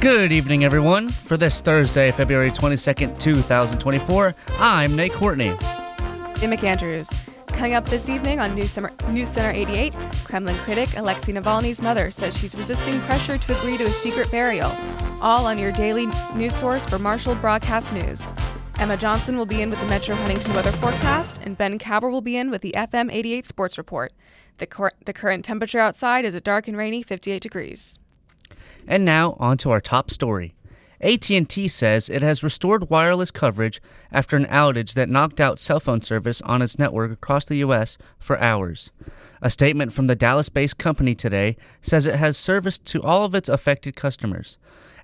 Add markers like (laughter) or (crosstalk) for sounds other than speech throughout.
Good evening, everyone. For this Thursday, February 22nd, 2024, I'm Nate Courtney. Jim McAndrews. Coming up this evening on News, Summer, News Center 88, Kremlin critic Alexei Navalny's mother says she's resisting pressure to agree to a secret burial. All on your daily news source for Marshall Broadcast News. Emma Johnson will be in with the Metro Huntington weather forecast, and Ben Cower will be in with the FM 88 sports report. The, cor- the current temperature outside is a dark and rainy 58 degrees. And now, on to our top story. AT&T says it has restored wireless coverage after an outage that knocked out cell phone service on its network across the US for hours. A statement from the Dallas-based company today says it has service to all of its affected customers.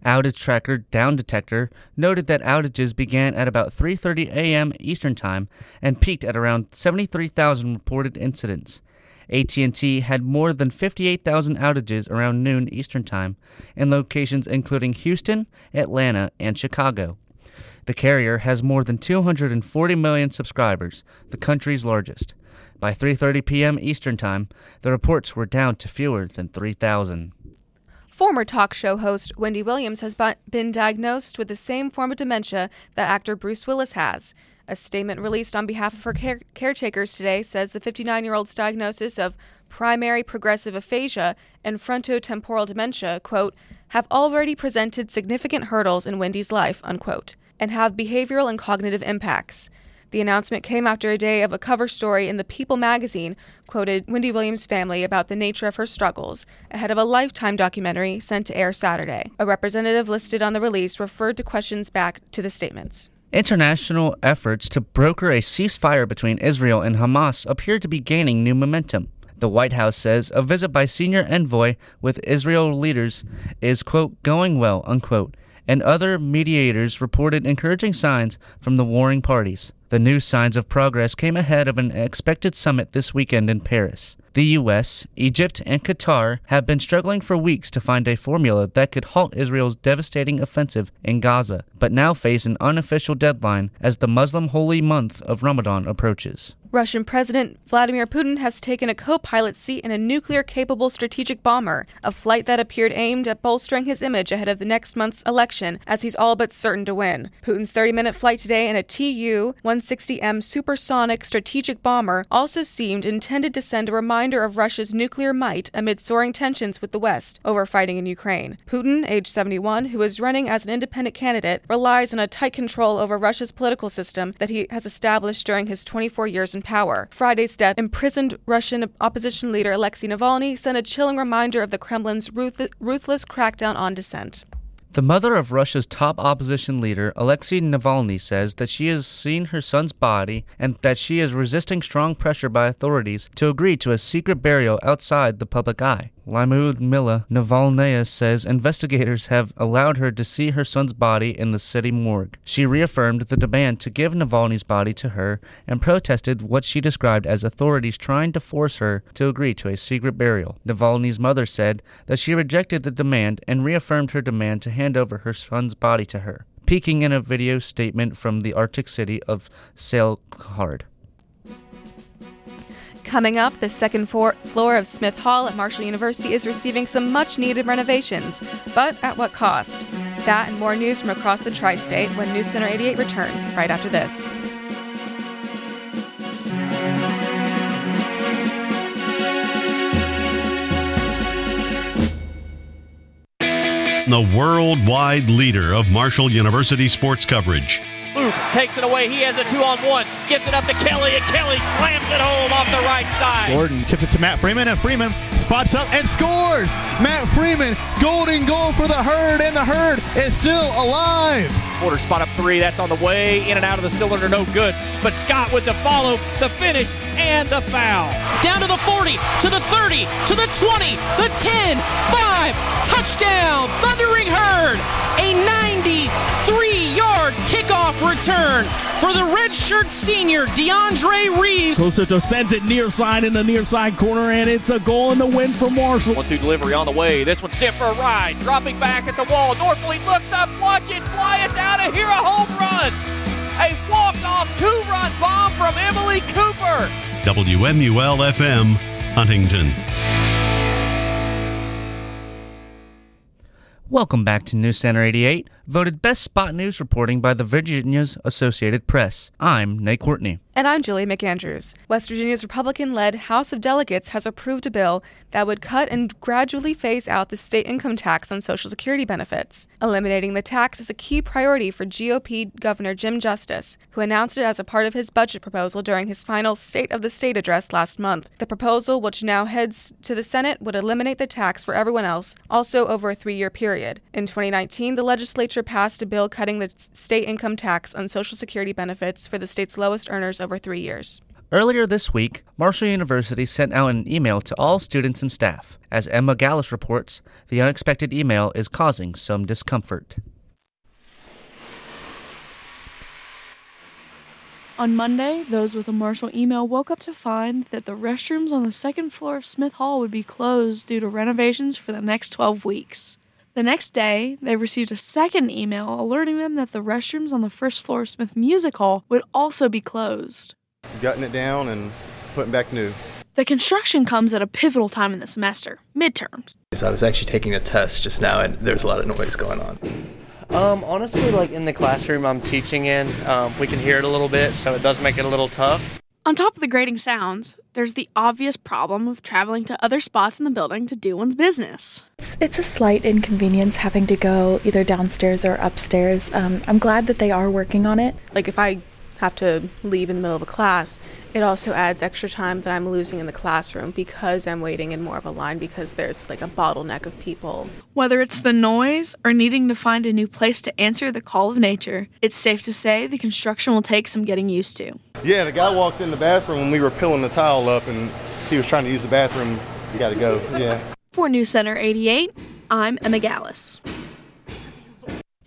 Outage tracker Down Detector noted that outages began at about 3:30 a.m. Eastern Time and peaked at around 73,000 reported incidents. AT&T had more than 58,000 outages around noon Eastern Time in locations including Houston, Atlanta, and Chicago. The carrier has more than 240 million subscribers, the country's largest. By 3:30 p.m. Eastern Time, the reports were down to fewer than 3,000. Former talk show host Wendy Williams has been diagnosed with the same form of dementia that actor Bruce Willis has. A statement released on behalf of her care- caretakers today says the 59 year old's diagnosis of primary progressive aphasia and frontotemporal dementia, quote, have already presented significant hurdles in Wendy's life, unquote, and have behavioral and cognitive impacts. The announcement came after a day of a cover story in the People magazine quoted Wendy Williams' family about the nature of her struggles ahead of a lifetime documentary sent to air Saturday. A representative listed on the release referred to questions back to the statements. International efforts to broker a ceasefire between Israel and Hamas appear to be gaining new momentum. The White House says a visit by senior envoy with Israel leaders is, quote, going well, unquote, and other mediators reported encouraging signs from the warring parties. The new signs of progress came ahead of an expected summit this weekend in Paris. The U.S., Egypt, and Qatar have been struggling for weeks to find a formula that could halt Israel's devastating offensive in Gaza, but now face an unofficial deadline as the Muslim holy month of Ramadan approaches. Russian President Vladimir Putin has taken a co pilot seat in a nuclear capable strategic bomber, a flight that appeared aimed at bolstering his image ahead of the next month's election, as he's all but certain to win. Putin's 30 minute flight today in a Tu 160M supersonic strategic bomber also seemed intended to send a reminder reminder of Russia's nuclear might amid soaring tensions with the West over fighting in Ukraine. Putin, age 71, who is running as an independent candidate, relies on a tight control over Russia's political system that he has established during his 24 years in power. Friday's death imprisoned Russian opposition leader Alexei Navalny sent a chilling reminder of the Kremlin's ruth- ruthless crackdown on dissent. The mother of Russia's top opposition leader, Alexei Navalny, says that she has seen her son's body and that she is resisting strong pressure by authorities to agree to a secret burial outside the public eye. Lyudmila Navalnaya says investigators have allowed her to see her son's body in the city morgue. She reaffirmed the demand to give Navalny's body to her and protested what she described as authorities trying to force her to agree to a secret burial. Navalny's mother said that she rejected the demand and reaffirmed her demand to hand over her son's body to her, peeking in a video statement from the Arctic city of Salekhard. Coming up, the second floor of Smith Hall at Marshall University is receiving some much needed renovations. But at what cost? That and more news from across the tri state when News Center 88 returns right after this. The worldwide leader of Marshall University sports coverage Loop takes it away. He has a two on one. Gets it up to Kelly, and Kelly slams it home off the right side. Gordon chips it to Matt Freeman, and Freeman spots up and scores. Matt Freeman, golden goal for the herd, and the herd is still alive. Porter spot up three. That's on the way in and out of the cylinder. No good. But Scott with the follow, the finish, and the foul. Down to the 40, to the 30, to the 20, the 10, 5. Touchdown, Thundering Herd. A 93 yard return for the redshirt senior DeAndre Reeves. Closeto sends it near side in the near side corner, and it's a goal in the win for Marshall. One two delivery on the way. This one sent for a ride. Dropping back at the wall. Norfleet looks up, watch it fly. It's out of here. A home run. A walk off two run bomb from Emily Cooper. WMUL FM, Huntington. Welcome back to News Center 88, voted best spot news reporting by the Virginia's Associated Press. I'm Nate Courtney. And I'm Julia McAndrews. West Virginia's Republican led House of Delegates has approved a bill that would cut and gradually phase out the state income tax on Social Security benefits. Eliminating the tax is a key priority for GOP Governor Jim Justice, who announced it as a part of his budget proposal during his final State of the State address last month. The proposal, which now heads to the Senate, would eliminate the tax for everyone else, also over a three year period. In 2019, the legislature passed a bill cutting the state income tax on Social Security benefits for the state's lowest earners over three years. Earlier this week, Marshall University sent out an email to all students and staff. As Emma Gallus reports, the unexpected email is causing some discomfort. On Monday, those with a Marshall email woke up to find that the restrooms on the second floor of Smith Hall would be closed due to renovations for the next 12 weeks. The next day, they received a second email alerting them that the restrooms on the first floor of Smith Music Hall would also be closed. Gutting it down and putting back new. The construction comes at a pivotal time in the semester, midterms. So I was actually taking a test just now and there's a lot of noise going on. Um, honestly, like in the classroom I'm teaching in, um, we can hear it a little bit, so it does make it a little tough. On top of the grating sounds, there's the obvious problem of traveling to other spots in the building to do one's business. It's, it's a slight inconvenience having to go either downstairs or upstairs. Um, I'm glad that they are working on it. Like if I have to leave in the middle of a class, it also adds extra time that I'm losing in the classroom because I'm waiting in more of a line because there's like a bottleneck of people. Whether it's the noise or needing to find a new place to answer the call of nature, it's safe to say the construction will take some getting used to. Yeah, the guy walked in the bathroom when we were peeling the tile up and he was trying to use the bathroom. You got to go. Yeah. For News Center 88, I'm Emma Gallus.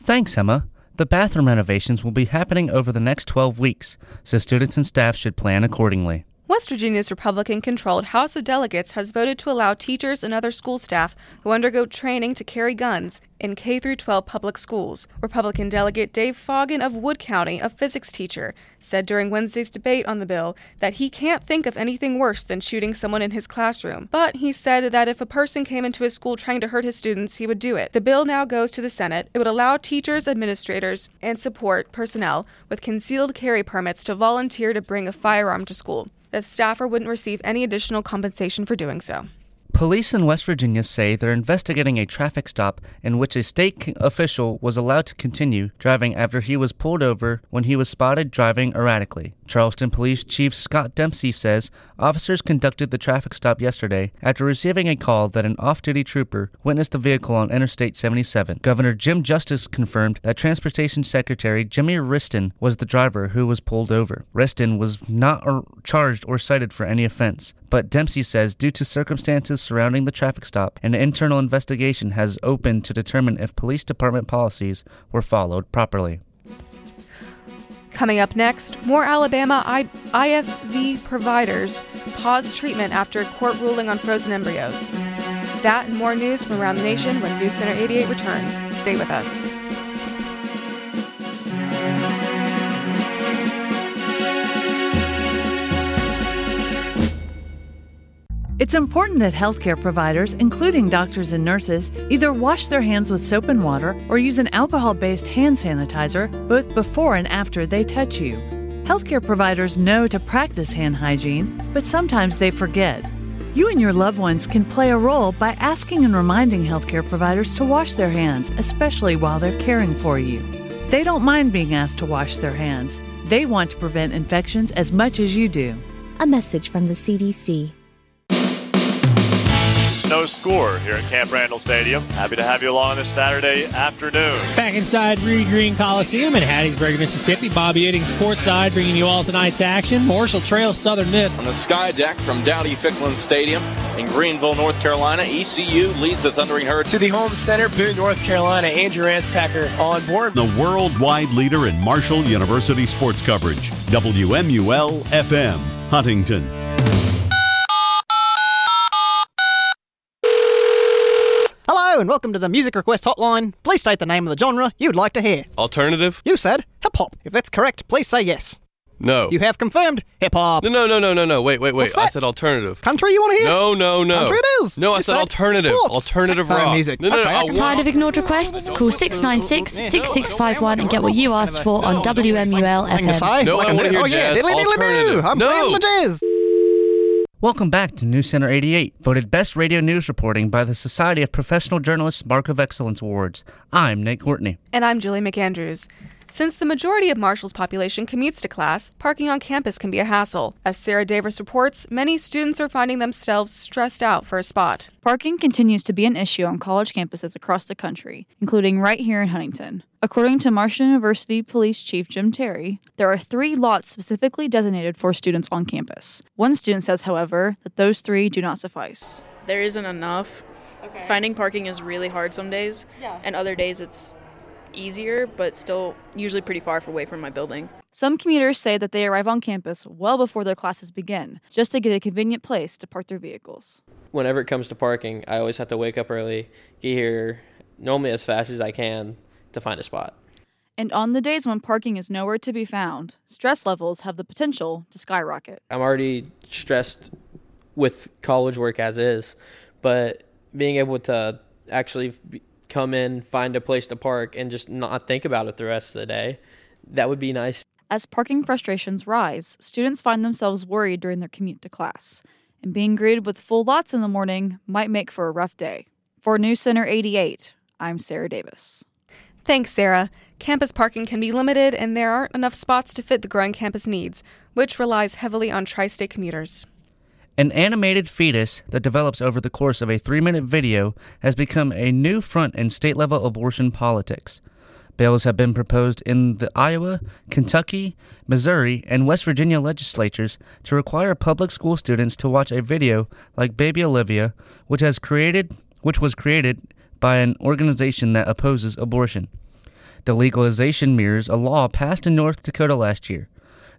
Thanks, Emma. The bathroom renovations will be happening over the next 12 weeks, so students and staff should plan accordingly. West Virginia's Republican controlled House of Delegates has voted to allow teachers and other school staff who undergo training to carry guns in K 12 public schools. Republican delegate Dave Foggin of Wood County, a physics teacher, said during Wednesday's debate on the bill that he can't think of anything worse than shooting someone in his classroom. But he said that if a person came into his school trying to hurt his students, he would do it. The bill now goes to the Senate. It would allow teachers, administrators, and support personnel with concealed carry permits to volunteer to bring a firearm to school. The staffer wouldn't receive any additional compensation for doing so. Police in West Virginia say they're investigating a traffic stop in which a state official was allowed to continue driving after he was pulled over when he was spotted driving erratically. Charleston Police Chief Scott Dempsey says officers conducted the traffic stop yesterday after receiving a call that an off duty trooper witnessed a vehicle on Interstate 77. Governor Jim Justice confirmed that Transportation Secretary Jimmy Wriston was the driver who was pulled over. Wriston was not charged or cited for any offense, but Dempsey says due to circumstances surrounding the traffic stop, an internal investigation has opened to determine if police department policies were followed properly. Coming up next, more Alabama I- IFV providers pause treatment after court ruling on frozen embryos. That and more news from around the nation when News Center 88 returns. Stay with us. It's important that healthcare providers, including doctors and nurses, either wash their hands with soap and water or use an alcohol based hand sanitizer both before and after they touch you. Healthcare providers know to practice hand hygiene, but sometimes they forget. You and your loved ones can play a role by asking and reminding healthcare providers to wash their hands, especially while they're caring for you. They don't mind being asked to wash their hands. They want to prevent infections as much as you do. A message from the CDC. No score here at Camp Randall Stadium. Happy to have you along this Saturday afternoon. Back inside Reed Green Coliseum in Hattiesburg, Mississippi. Bobby Eddings Sportside bringing you all tonight's action. Marshall Trail Southern Miss. On the sky deck from Dowdy Ficklen Stadium in Greenville, North Carolina, ECU leads the Thundering Herd to the home center, Boone, North Carolina. Andrew Anspacker on board. The worldwide leader in Marshall University sports coverage. WMUL FM, Huntington. Hello and welcome to the music request hotline. Please state the name of the genre you'd like to hear. Alternative? You said hip hop. If that's correct, please say yes. No. You have confirmed hip hop. No, no, no, no, no, no. Wait, wait, wait. What's that? I said alternative. Country you want to hear? No, no, no. Country it is. No, I You said, said alternative. sports. Alternative Phone rock. music. No, no, Okay, no. I I can- Tired of ignored requests? Call 696 6651 and get what you asked for on WMUL FM. No, I want to hear Oh yeah, jazz. diddly diddly boo. Alternative. I'm no. playing the jazz. Welcome back to News Center 88, voted Best Radio News Reporting by the Society of Professional Journalists Mark of Excellence Awards. I'm Nate Courtney. And I'm Julia McAndrews. Since the majority of Marshall's population commutes to class, parking on campus can be a hassle. As Sarah Davis reports, many students are finding themselves stressed out for a spot. Parking continues to be an issue on college campuses across the country, including right here in Huntington. According to Marshall University Police Chief Jim Terry, there are three lots specifically designated for students on campus. One student says, however, that those three do not suffice. There isn't enough. Okay. Finding parking is really hard some days, Yeah. and other days it's easier, but still usually pretty far away from my building. Some commuters say that they arrive on campus well before their classes begin, just to get a convenient place to park their vehicles. Whenever it comes to parking, I always have to wake up early, get here normally as fast as I can to find a spot. And on the days when parking is nowhere to be found, stress levels have the potential to skyrocket. I'm already stressed with college work as is, but being able to actually be- come in, find a place to park, and just not think about it the rest of the day, that would be nice. As parking frustrations rise, students find themselves worried during their commute to class, and being greeted with full lots in the morning might make for a rough day. For News Center 88, I'm Sarah Davis. Thanks, Sarah. Campus parking can be limited, and there aren't enough spots to fit the growing campus needs, which relies heavily on tri state commuters. An animated fetus that develops over the course of a three minute video has become a new front in state level abortion politics. Bills have been proposed in the Iowa, Kentucky, Missouri, and West Virginia legislatures to require public school students to watch a video like Baby Olivia, which has created which was created by an organization that opposes abortion. The legalization mirrors a law passed in North Dakota last year.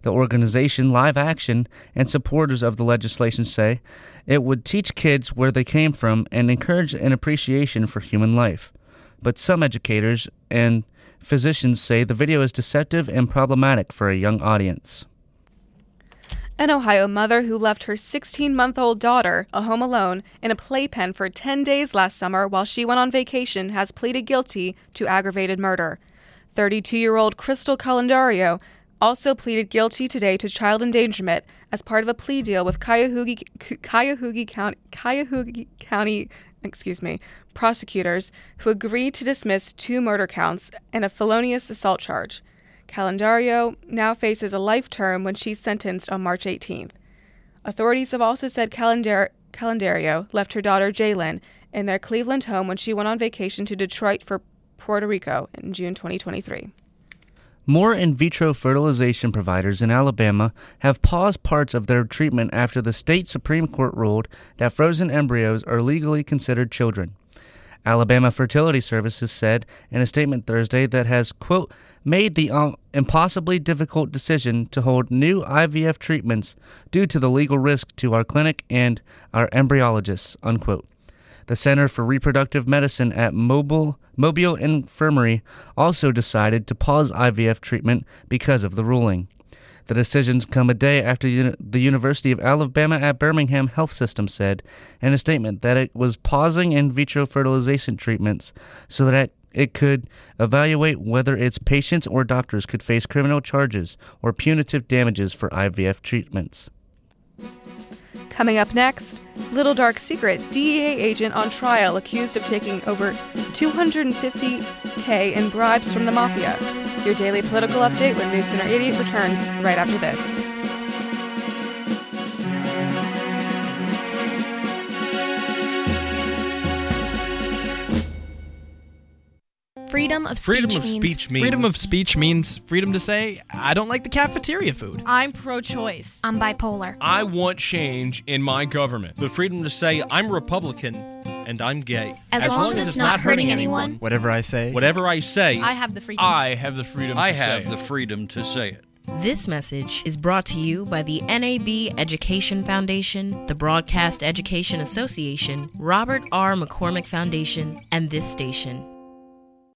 The organization Live Action and supporters of the legislation say it would teach kids where they came from and encourage an appreciation for human life. But some educators and physicians say the video is deceptive and problematic for a young audience. An Ohio mother who left her 16 month old daughter, a home alone, in a playpen for 10 days last summer while she went on vacation has pleaded guilty to aggravated murder. 32 year old Kristel Candelario also pleaded guilty today to child endangerment as part of a plea deal with Cuyahoga, Cuyahoga County, Cuyahoga County excuse me, prosecutors who agreed to dismiss two murder counts and a felonious assault charge. Candelario now faces a life term when she's sentenced on March 18th. Authorities have also said Calendar- Candelario left her daughter Jalen in their Cleveland home when she went on vacation to Detroit for Puerto Rico in June 2023. More in vitro fertilization providers in Alabama have paused parts of their treatment after the state Supreme Court ruled that frozen embryos are legally considered children. Alabama Fertility Services said in a statement Thursday that has, quote, made the um, impossibly difficult decision to hold new IVF treatments due to the legal risk to our clinic and our embryologists, unquote. The Center for Reproductive Medicine at Mobile, Mobile Infirmary also decided to pause IVF treatment because of the ruling. The decisions come a day after the University of Alabama at Birmingham Health System said in a statement that it was pausing in vitro fertilization treatments so that it could evaluate whether its patients or doctors could face criminal charges or punitive damages for IVF treatments. Coming up next, Little Dark Secret, DEA agent on trial accused of taking over 250K in bribes from the mafia. Your daily political update when News Center 88 returns right after this. Freedom of speech Freedom of means speech means freedom of speech means freedom to say I don't like the cafeteria food. I'm pro-choice. I'm bipolar. I want change in my government. The freedom to say I'm Republican and I'm gay. As long as it's not hurting anyone. Whatever I say. Whatever I say. I have the freedom. I have the freedom I to have say the freedom to say it. This message is brought to you by the NAB Education Foundation, the Broadcast Education Association, Robert R. McCormick Foundation, and this station.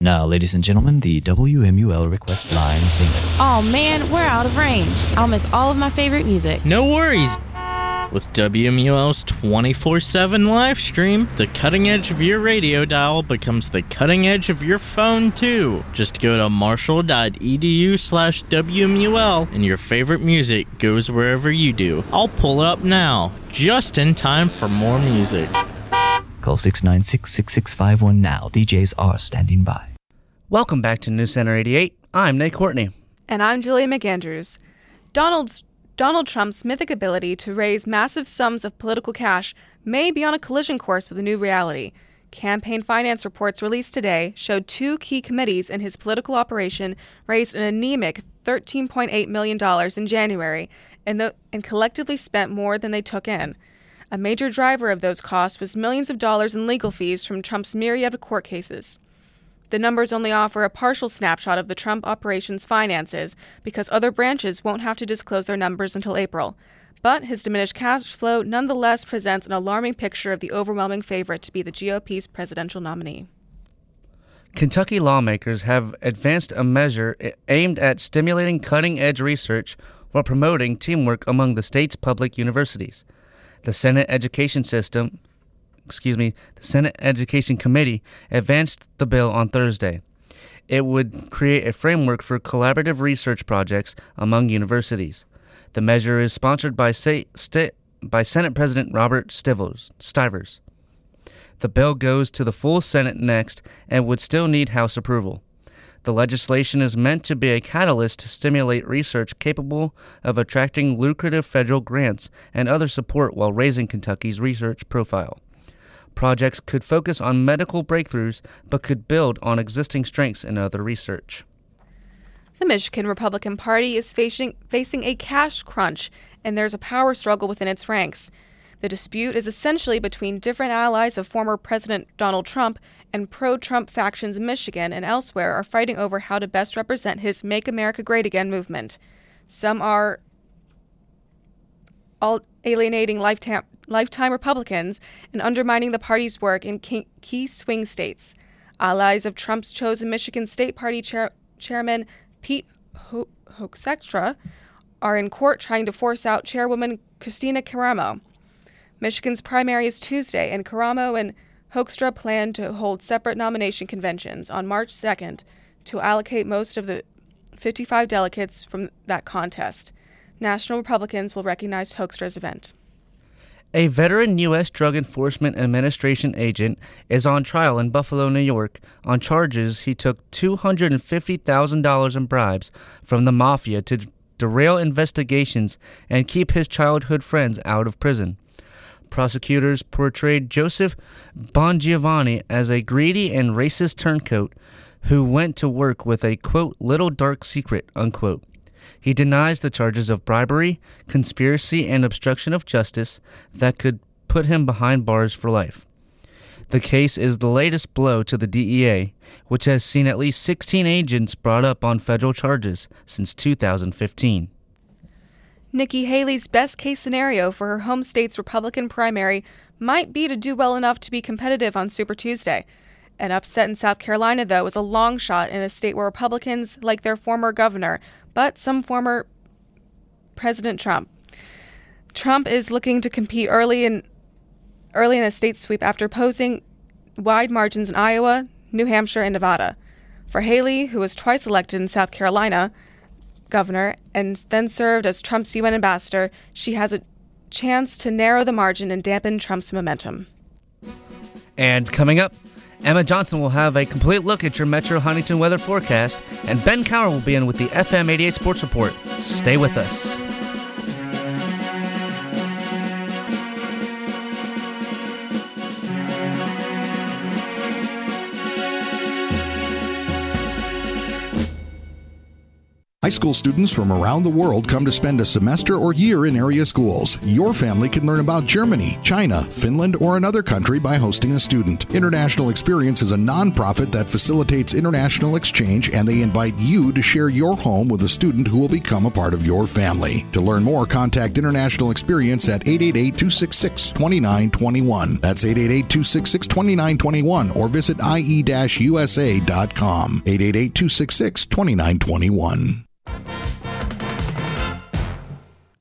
Now, ladies and gentlemen, the WMUL request line is singer. Oh man, we're out of range. I'll miss all of my favorite music. No worries. With WMUL's 24 7 live stream, the cutting edge of your radio dial becomes the cutting edge of your phone, too. Just go to marshall.edu slash WMUL and your favorite music goes wherever you do. I'll pull it up now, just in time for more music. Call 696 6651 now. DJs are standing by. Welcome back to News Center 88. I'm Nate Courtney. And I'm Julia McAndrews. Donald's, Donald Trump's mythic ability to raise massive sums of political cash may be on a collision course with a new reality. Campaign finance reports released today showed two key committees in his political operation raised an anemic $13.8 million in January and, the, and collectively spent more than they took in. A major driver of those costs was millions of dollars in legal fees from Trump's myriad of court cases. The numbers only offer a partial snapshot of the Trump operation's finances because other branches won't have to disclose their numbers until April. But his diminished cash flow nonetheless presents an alarming picture of the overwhelming favorite to be the GOP's presidential nominee. Kentucky lawmakers have advanced a measure aimed at stimulating cutting edge research while promoting teamwork among the state's public universities. The Senate Education System, excuse me, the Senate Education Committee advanced the bill on Thursday. It would create a framework for collaborative research projects among universities. The measure is sponsored by, Sa- sta- by Senate President Robert Stivers. Stivers. The bill goes to the full Senate next and would still need House approval. The legislation is meant to be a catalyst to stimulate research capable of attracting lucrative federal grants and other support while raising Kentucky's research profile. Projects could focus on medical breakthroughs but could build on existing strengths in other research. The Michigan Republican Party is facing, facing a cash crunch, and there's a power struggle within its ranks. The dispute is essentially between different allies of former President Donald Trump, and pro Trump factions in Michigan and elsewhere are fighting over how to best represent his Make America Great Again movement. Some are alienating lifetime, lifetime Republicans and undermining the party's work in key, key swing states. Allies of Trump's chosen Michigan State Party chair, Chairman Pete Ho- Hoekstra are in court trying to force out Chairwoman Kristina Karamo. Michigan's primary is Tuesday, and Karamo and Hoekstra planned to hold separate nomination conventions on March 2nd to allocate most of the 55 delegates from that contest. National Republicans will recognize Hoekstra's event. A veteran U.S. Drug Enforcement Administration agent is on trial in Buffalo, New York, on charges he took $250,000 in bribes from the mafia to derail investigations and keep his childhood friends out of prison. Prosecutors portrayed Joseph Bongiovanni as a greedy and racist turncoat who went to work with a quote little dark secret unquote. He denies the charges of bribery, conspiracy, and obstruction of justice that could put him behind bars for life. The case is the latest blow to the DEA, which has seen at least 16 agents brought up on federal charges since 2015. Nikki Haley's best case scenario for her home state's Republican primary might be to do well enough to be competitive on Super Tuesday. An upset in South Carolina, though, is a long shot in a state where Republicans like their former governor, but some former President Trump. Trump is looking to compete early in early in a state sweep after posing wide margins in Iowa, New Hampshire, and Nevada. For Haley, who was twice elected in South Carolina governor and then served as Trump's UN ambassador, she has a chance to narrow the margin and dampen Trump's momentum. And coming up, Emma Johnson will have a complete look at your Metro Huntington weather forecast, and Ben Cower will be in with the FM 88 Sports Report. Stay with us. High school students from around the world come to spend a semester or year in area schools. Your family can learn about Germany, China, Finland, or another country by hosting a student. International Experience is a nonprofit that facilitates international exchange, and they invite you to share your home with a student who will become a part of your family. To learn more, contact International Experience at 888 266 2921. That's 888 266 2921 or visit ie usa.com. 888 266 2921.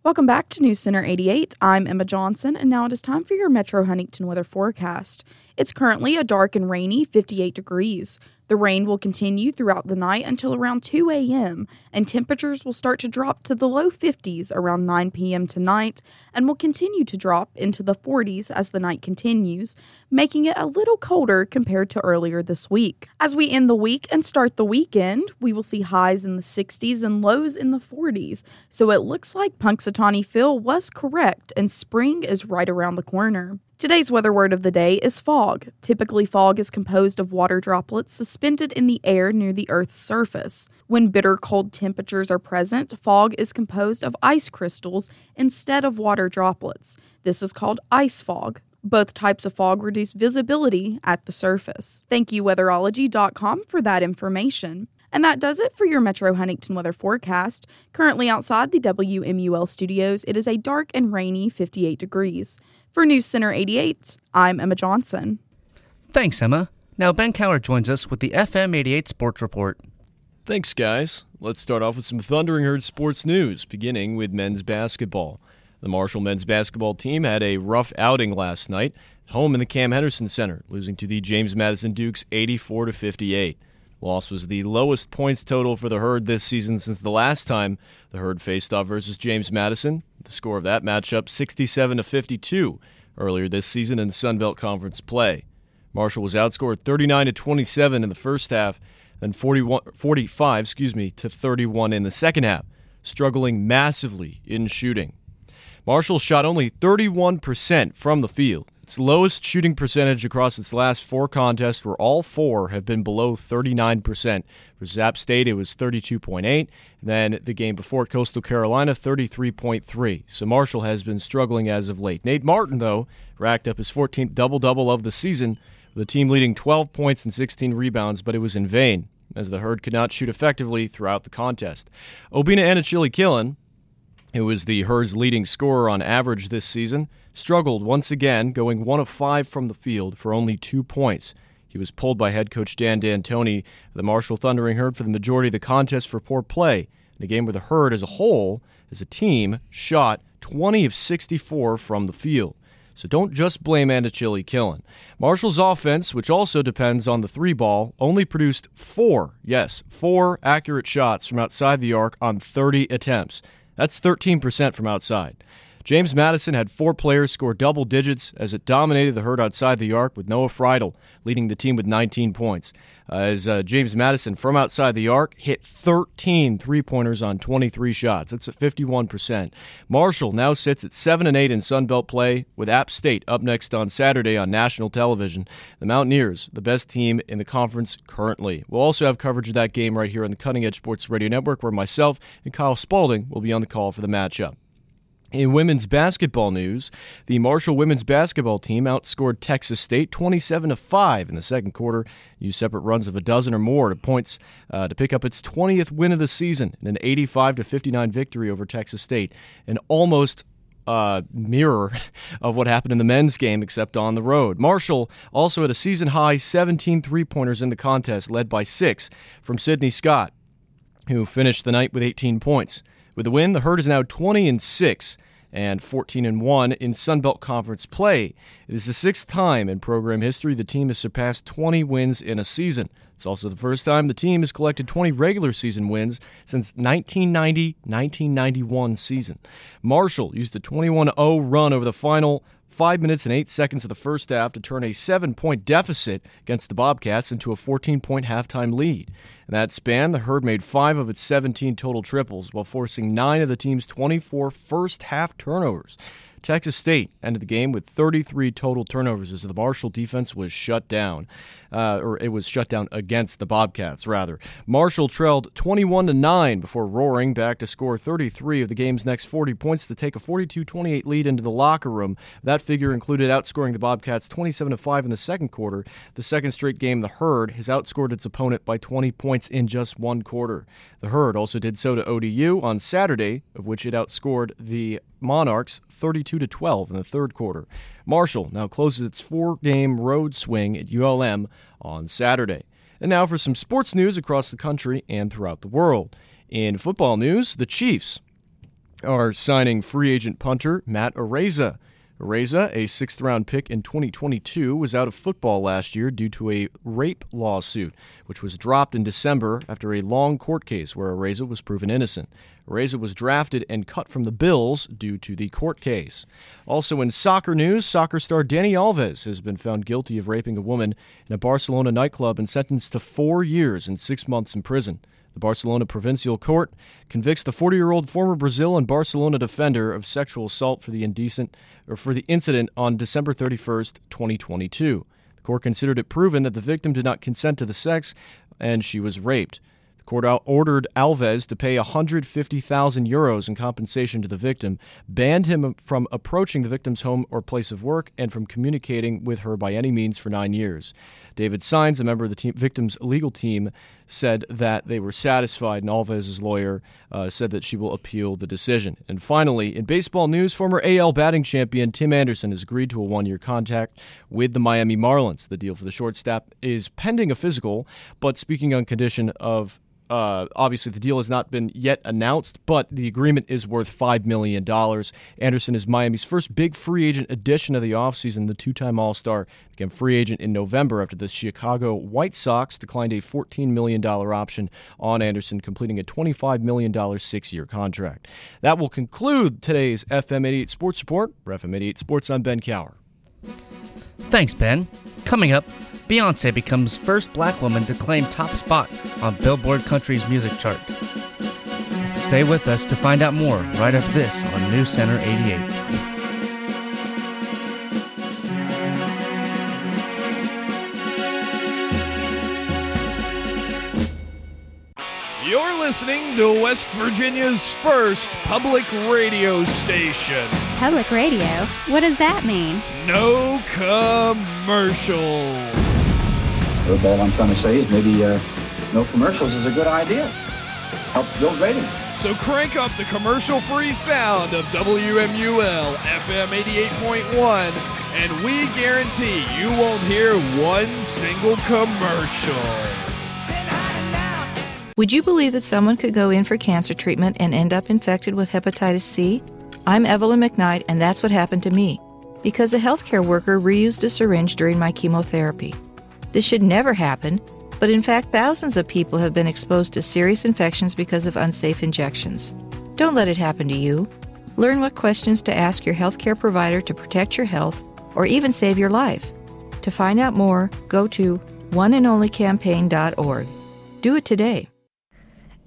Welcome back to News Center 88. I'm Emma Johnson, and now it is time for your Metro Huntington weather forecast. It's currently a dark and rainy 58 degrees. The rain will continue throughout the night until around 2 a.m., and temperatures will start to drop to the low 50s around 9 p.m. tonight and will continue to drop into the 40s as the night continues, making it a little colder compared to earlier this week. As we end the week and start the weekend, we will see highs in the 60s and lows in the 40s, so it looks like Punxsutawney Phil was correct and spring is right around the corner. Today's weather word of the day is fog. Typically, fog is composed of water droplets suspended in the air near the Earth's surface. When bitter cold temperatures are present, fog is composed of ice crystals instead of water droplets. This is called ice fog. Both types of fog reduce visibility at the surface. Thank you, weatherology.com, for that information. And that does it for your Metro Huntington weather forecast. Currently outside the WMUL studios, it is a dark and rainy 58 degrees. For News Center 88, I'm Emma Johnson. Thanks, Emma. Now, Ben Cower joins us with the FM 88 Sports Report. Thanks, guys. Let's start off with some Thundering Herd sports news, beginning with men's basketball. The Marshall men's basketball team had a rough outing last night, home in the Cam Henderson Center, losing to the James Madison Dukes 84 to 58. Loss was the lowest points total for the Herd this season since the last time the Herd faced off versus James Madison. The score of that matchup 67 to 52 earlier this season in Sun Belt Conference play. Marshall was outscored 39 to 27 in the first half, then 41, 45, excuse me, to 31 in the second half, struggling massively in shooting. Marshall shot only 31% from the field. Its lowest shooting percentage across its last four contests, where all four have been below 39%. For Zap State, it was 32.8. Then the game before Coastal Carolina, 33.3. So Marshall has been struggling as of late. Nate Martin, though, racked up his 14th double double of the season, with the team leading 12 points and 16 rebounds, but it was in vain, as the Herd could not shoot effectively throughout the contest. Obinna Anochili Killen, who was the Herd's leading scorer on average this season, struggled once again, going one of five from the field for only two points. He was pulled by head coach Dan D'Antoni, the Marshall Thundering Herd, for the majority of the contest for poor play in a game where the Herd as a whole, as a team, shot 20 of 64 from the field. So don't just blame Anochili Killen. Marshall's offense, which also depends on the three ball, only produced four, yes, four accurate shots from outside the arc on 30 attempts. That's 13% from outside. James Madison had four players score double digits as it dominated the herd outside the arc with Noah Freidel leading the team with 19 points. Uh, as uh, James Madison from outside the arc hit 13 three pointers on 23 shots. That's at 51%. Marshall now sits at 7 and 8 in Sun Belt play with App State up next on Saturday on national television. The Mountaineers, the best team in the conference currently. We'll also have coverage of that game right here on the Cutting Edge Sports Radio Network where myself and Kyle Spalding will be on the call for the matchup. In women's basketball news, the Marshall women's basketball team outscored Texas State 27 to 5 in the second quarter, used separate runs of a dozen or more to points uh, to pick up its 20th win of the season in an 85 to 59 victory over Texas State, an almost uh, mirror (laughs) of what happened in the men's game, except on the road. Marshall also had a season high 17 three pointers in the contest, led by six from Sydney Scott, who finished the night with 18 points. With the win, the herd is now 20 and 6 and 14 and 1 in Sun Belt Conference play. It is the sixth time in program history the team has surpassed 20 wins in a season. It's also the first time the team has collected 20 regular season wins since 1990-1991 season. Marshall used a 21-0 run over the final 5 minutes and 8 seconds of the first half to turn a 7-point deficit against the Bobcats into a 14-point halftime lead. In that span, the Herd made 5 of its 17 total triples while forcing 9 of the team's 24 first half turnovers. Texas State ended the game with 33 total turnovers as the Marshall defense was shut down, uh, or it was shut down against the Bobcats rather. Marshall trailed 21 to nine before roaring back to score 33 of the game's next 40 points to take a 42-28 lead into the locker room. That figure included outscoring the Bobcats 27 to five in the second quarter. The second straight game, the Herd has outscored its opponent by 20 points in just one quarter. The Herd also did so to ODU on Saturday, of which it outscored the Monarchs 32 to 12 in the third quarter. Marshall now closes its four-game road swing at ULM on Saturday. And now for some sports news across the country and throughout the world. In football news, the Chiefs are signing free agent punter Matt Araiza. Araiza, a sixth round pick in 2022, was out of football last year due to a rape lawsuit, which was dropped in December after a long court case where Araiza was proven innocent. Araiza was drafted and cut from the Bills due to the court case. Also in soccer news, soccer star Dani Alves has been found guilty of raping a woman in a Barcelona nightclub and sentenced to four years and six months in prison. The Barcelona Provincial Court convicts the 40-year-old former Brazil and Barcelona defender of sexual assault for the indecent or for the incident on December 31st, 2022. The court considered it proven that the victim did not consent to the sex and she was raped. Court ordered Alves to pay 150,000 euros in compensation to the victim, banned him from approaching the victim's home or place of work, and from communicating with her by any means for nine years. David Saenz, a member of the team, victim's legal team, said that they were satisfied, and Alves' lawyer uh, said that she will appeal the decision. And finally, in baseball news, former AL batting champion Tim Anderson has agreed to a one year contract with the Miami Marlins. The deal for the shortstop is pending a physical, but speaking on condition of uh, obviously, the deal has not been yet announced, but the agreement is worth $5 million. Anderson is Miami's first big free agent addition of the offseason. The two time All Star became free agent in November after the Chicago White Sox declined a $14 million option on Anderson, completing a $25 million six year contract. That will conclude today's FM 88 Sports Report. For FM 88 Sports, I'm Ben Cower. Thanks, Ben. Coming up, Beyonce becomes first black woman to claim top spot on Billboard Country's music chart. Stay with us to find out more right after this on News Center 88. You're listening to West Virginia's first public radio station. Public radio? What does that mean? No commercials. Well, all I'm trying to say is maybe uh, no commercials is a good idea. Helps build ratings. So crank up the commercial-free sound of WMUL FM 88.1, and we guarantee you won't hear one single commercial. Would you believe that someone could go in for cancer treatment and end up infected with hepatitis C? I'm Evelyn McKnight, and that's what happened to me because a healthcare worker reused a syringe during my chemotherapy. This should never happen, but in fact, thousands of people have been exposed to serious infections because of unsafe injections. Don't let it happen to you. Learn what questions to ask your healthcare provider to protect your health or even save your life. To find out more, go to oneandonlycampaign.org. Do it today.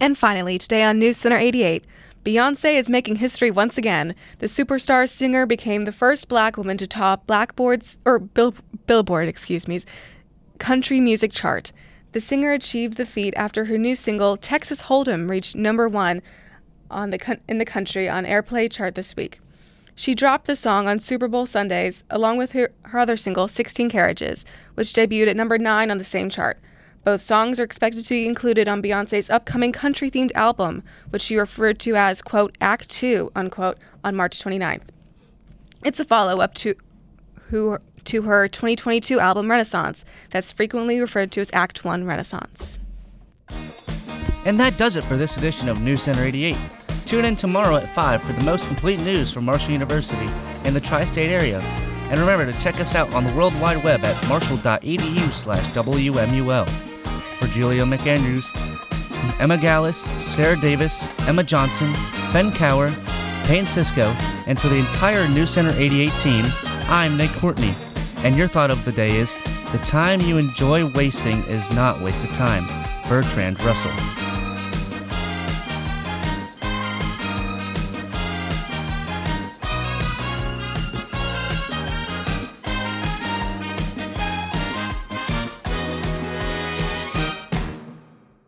And finally, today on News Center 88, Beyonce is making history once again. The superstar singer became the first black woman to top Blackboard's or Bill, Billboard, excuse me, country music chart. The singer achieved the feat after her new single Texas Hold'em reached number 1 on the in the country on Airplay chart this week. She dropped the song on Super Bowl Sundays along with her, her other single 16 Carriages, which debuted at number 9 on the same chart. Both songs are expected to be included on Beyonce's upcoming country themed album, which she referred to as, quote, Act 2, unquote, on March 29th. It's a follow up to, who, to her 2022 album Renaissance, that's frequently referred to as Act 1 Renaissance. And that does it for this edition of News Center 88. Tune in tomorrow at 5 for the most complete news from Marshall University in the tri state area. And remember to check us out on the World Wide Web at marshall.edu slash WMUL. For Julia McAndrews, Emma Gallus, Sarah Davis, Emma Johnson, Ben Cower, Peyton Cisco, and for the entire News Center 88 team, I'm Nick Courtney. And your thought of the day is the time you enjoy wasting is not wasted time. Bertrand Russell.